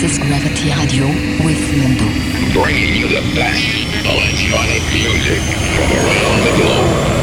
This is Gravity Radio with Mundo. Bringing you the best electronic music from around the globe.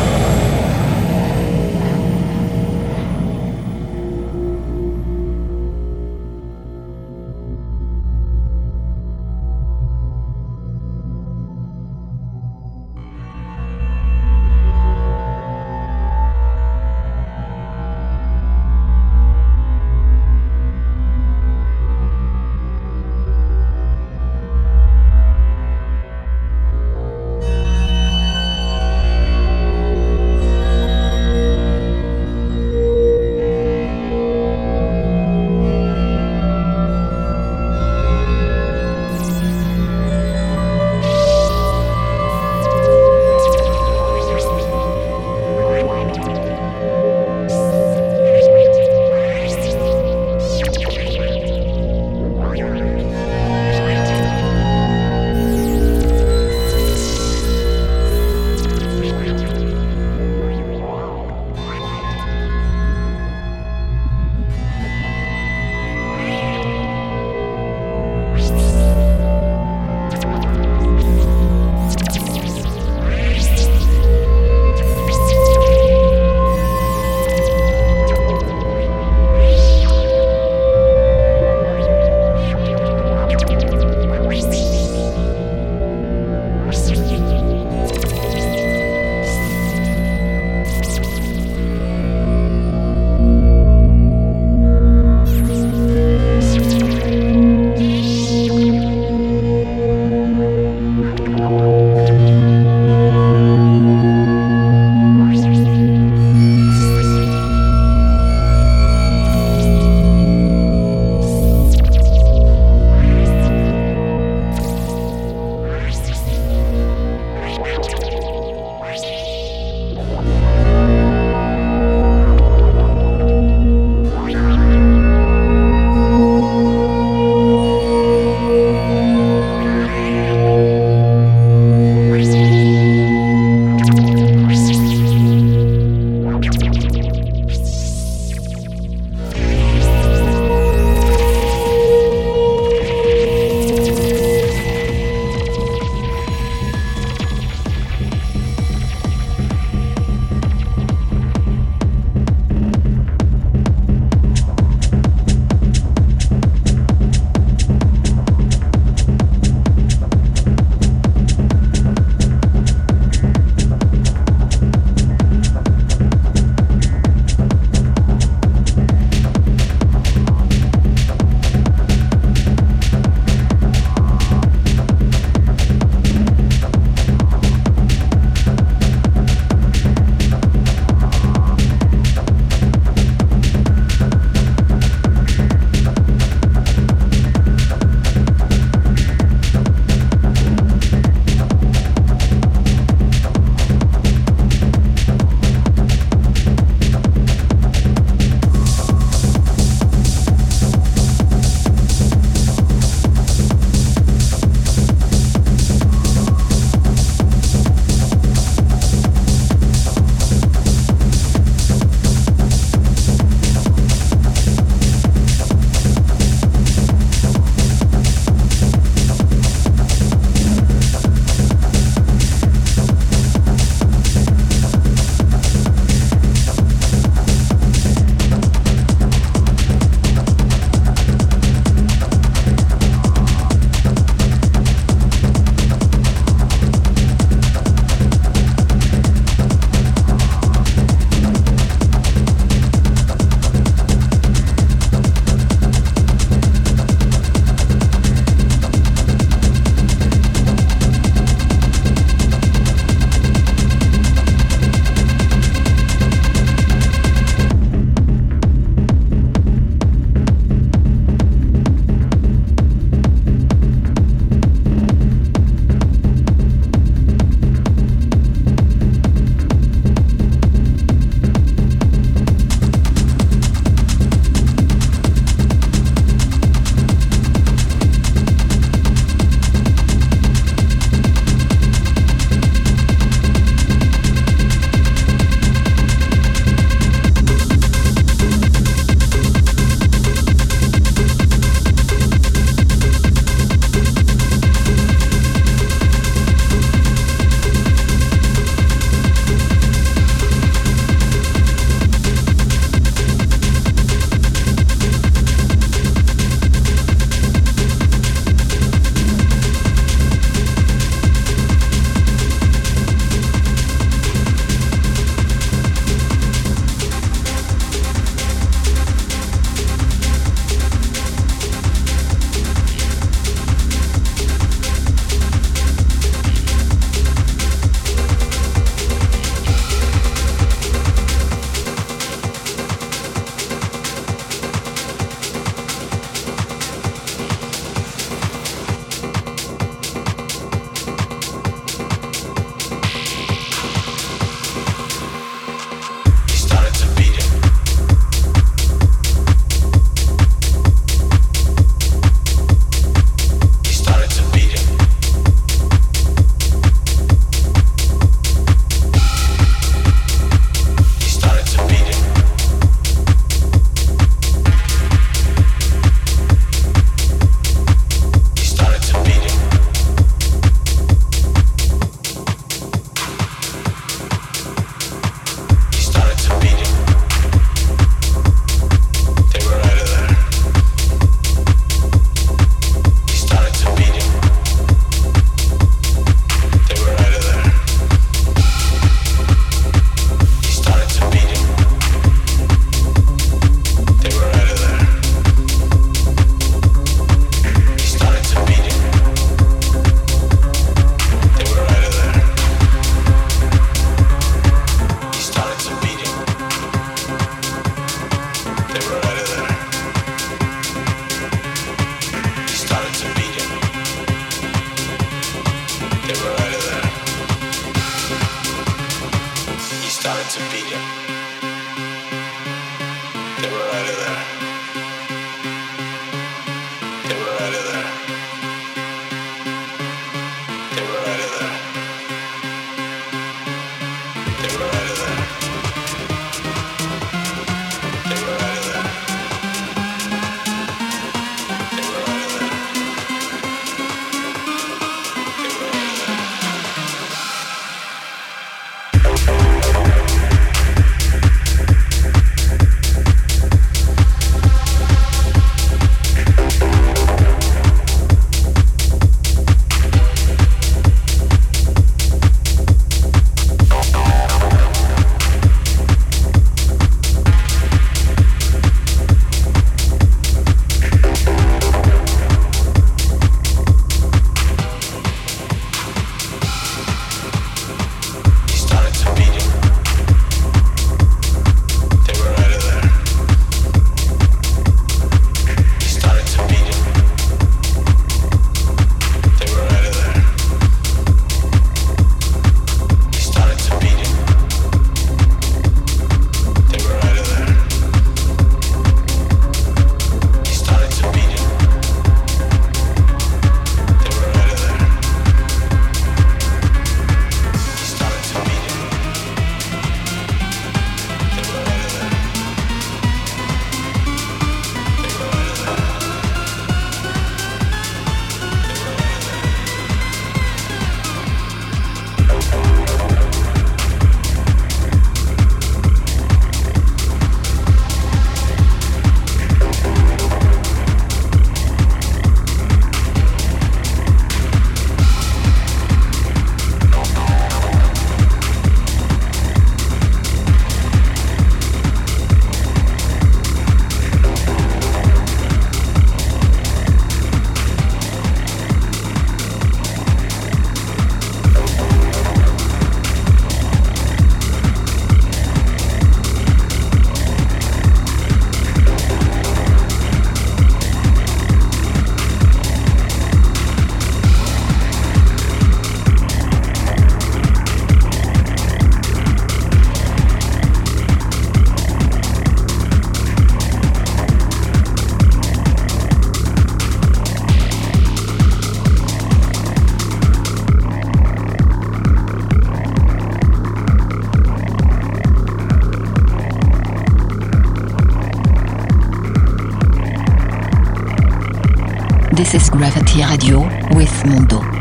Radio with Mondo.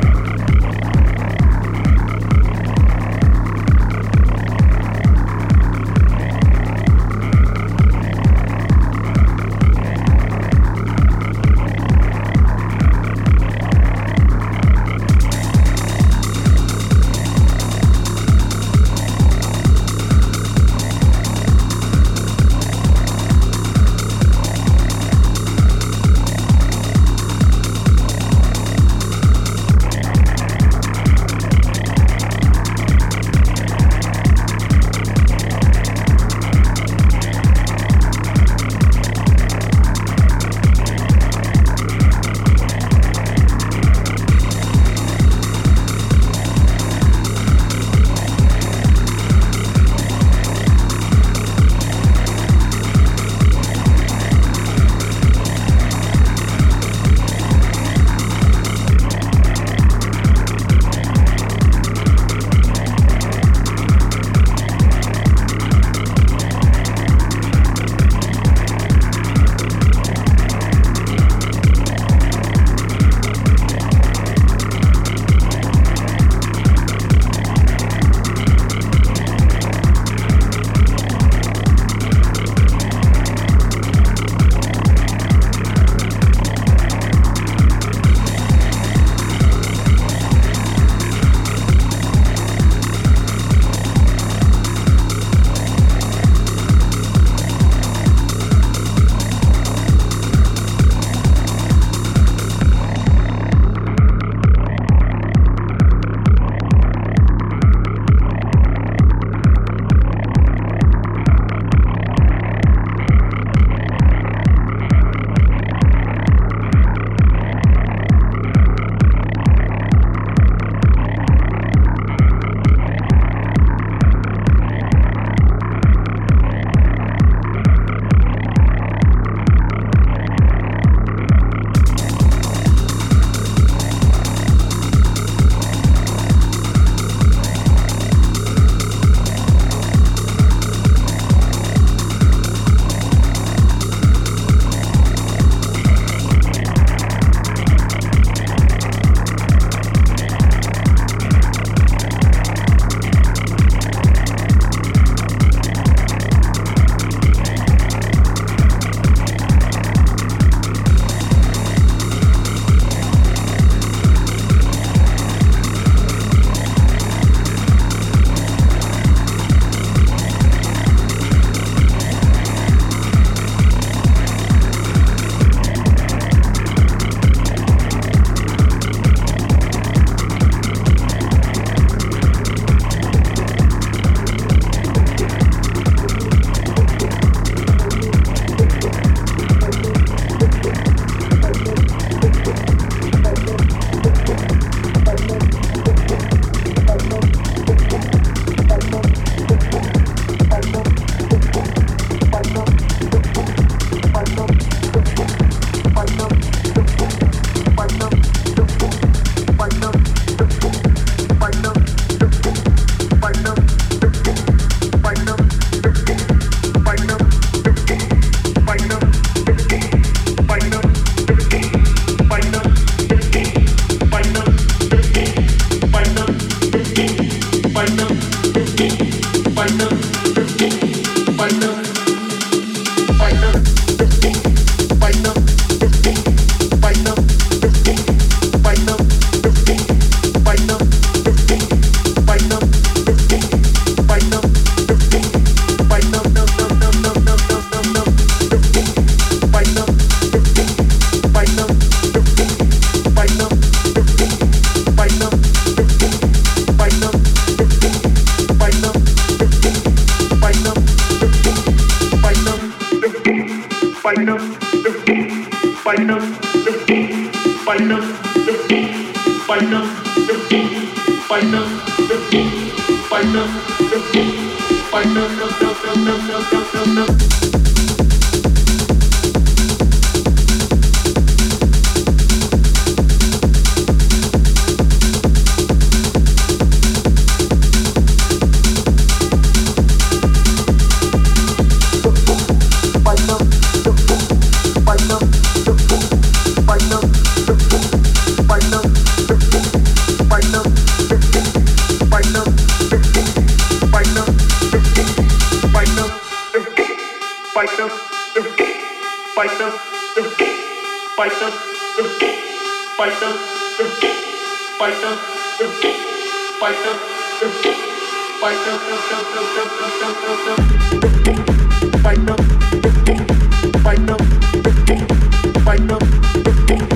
Python, Python, Python, Python, Python, Python, Python, Python, Python,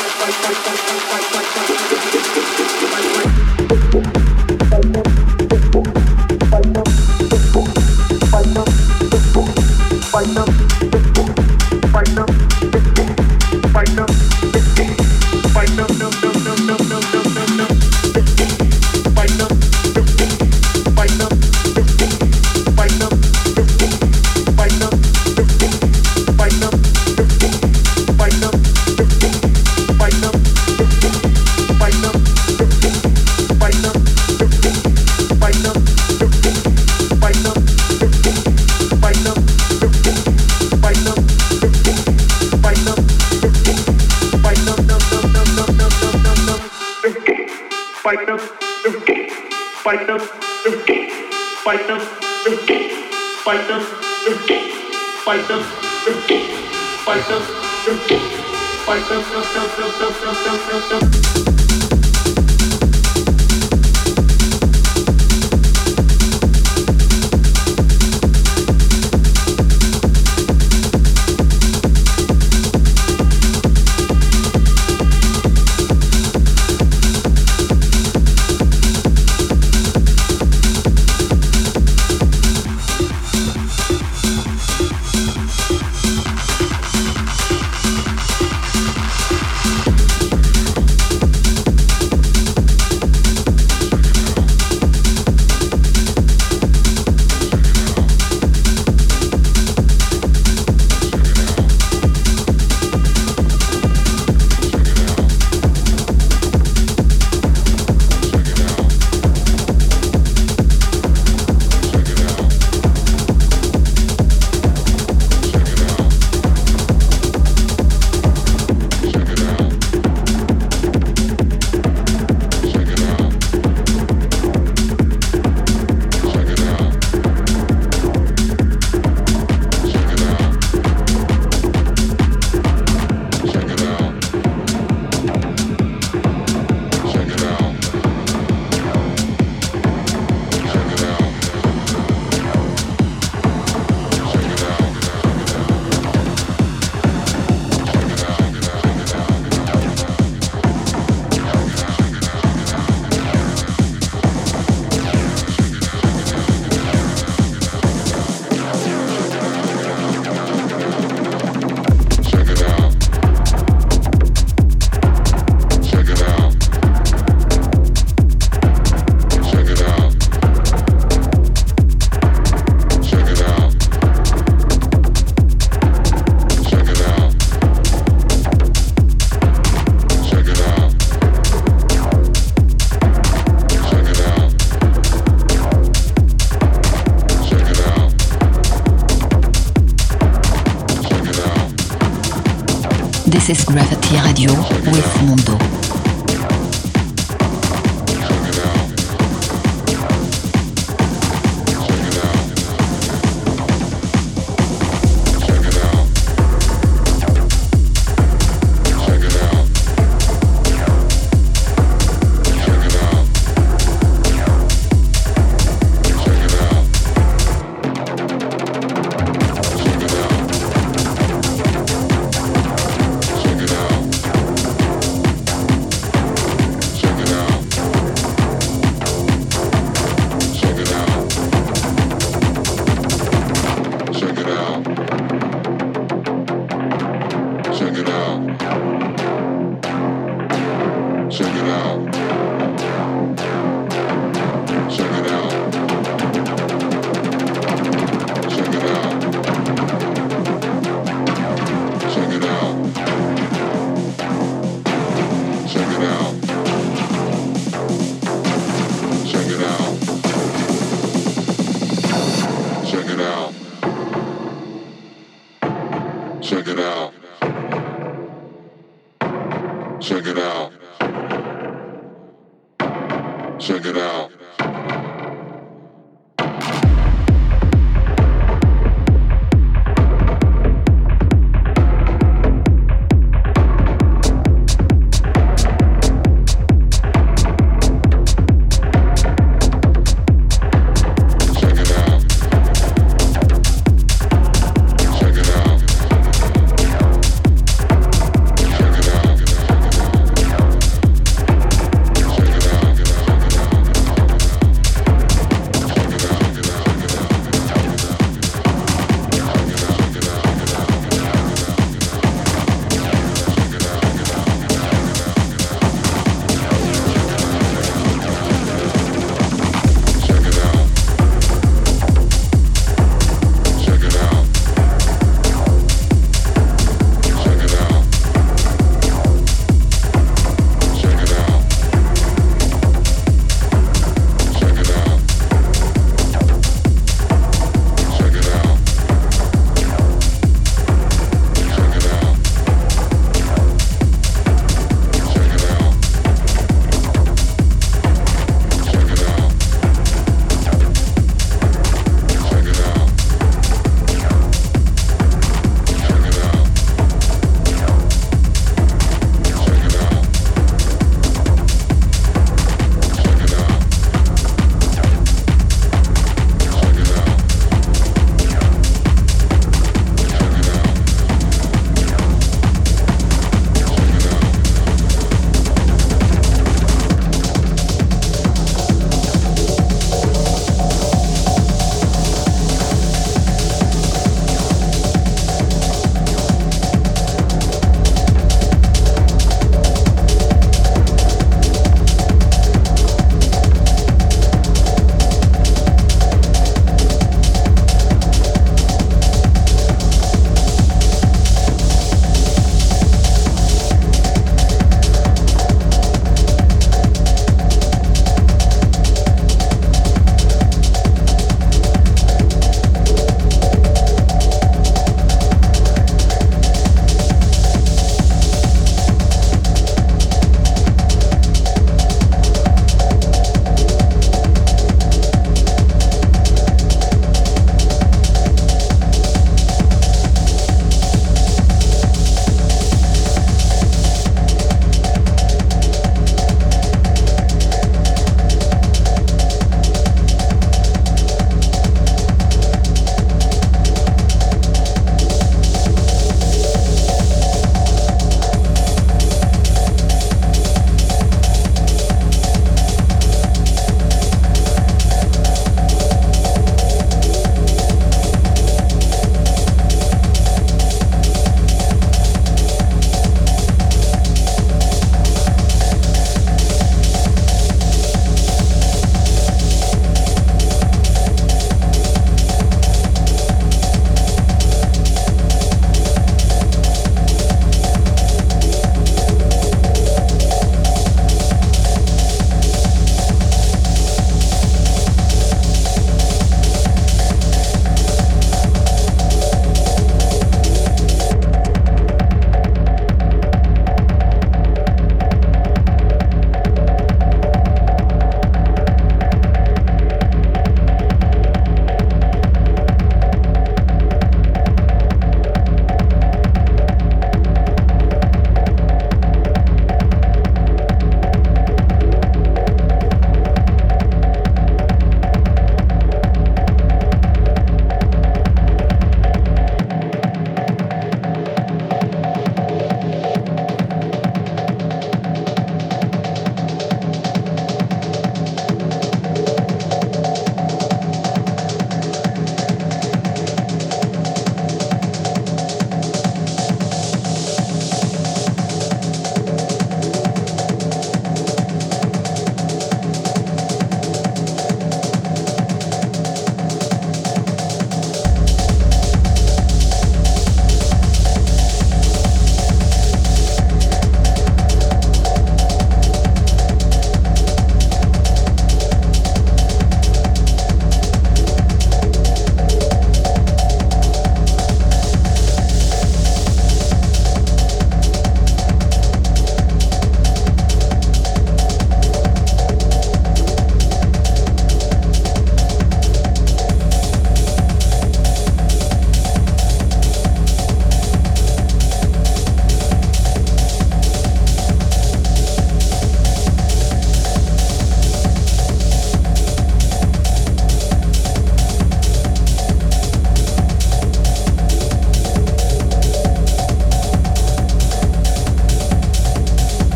This is Gravity Radio with Mondo.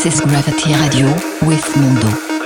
This is Gravity Radio with Mondo.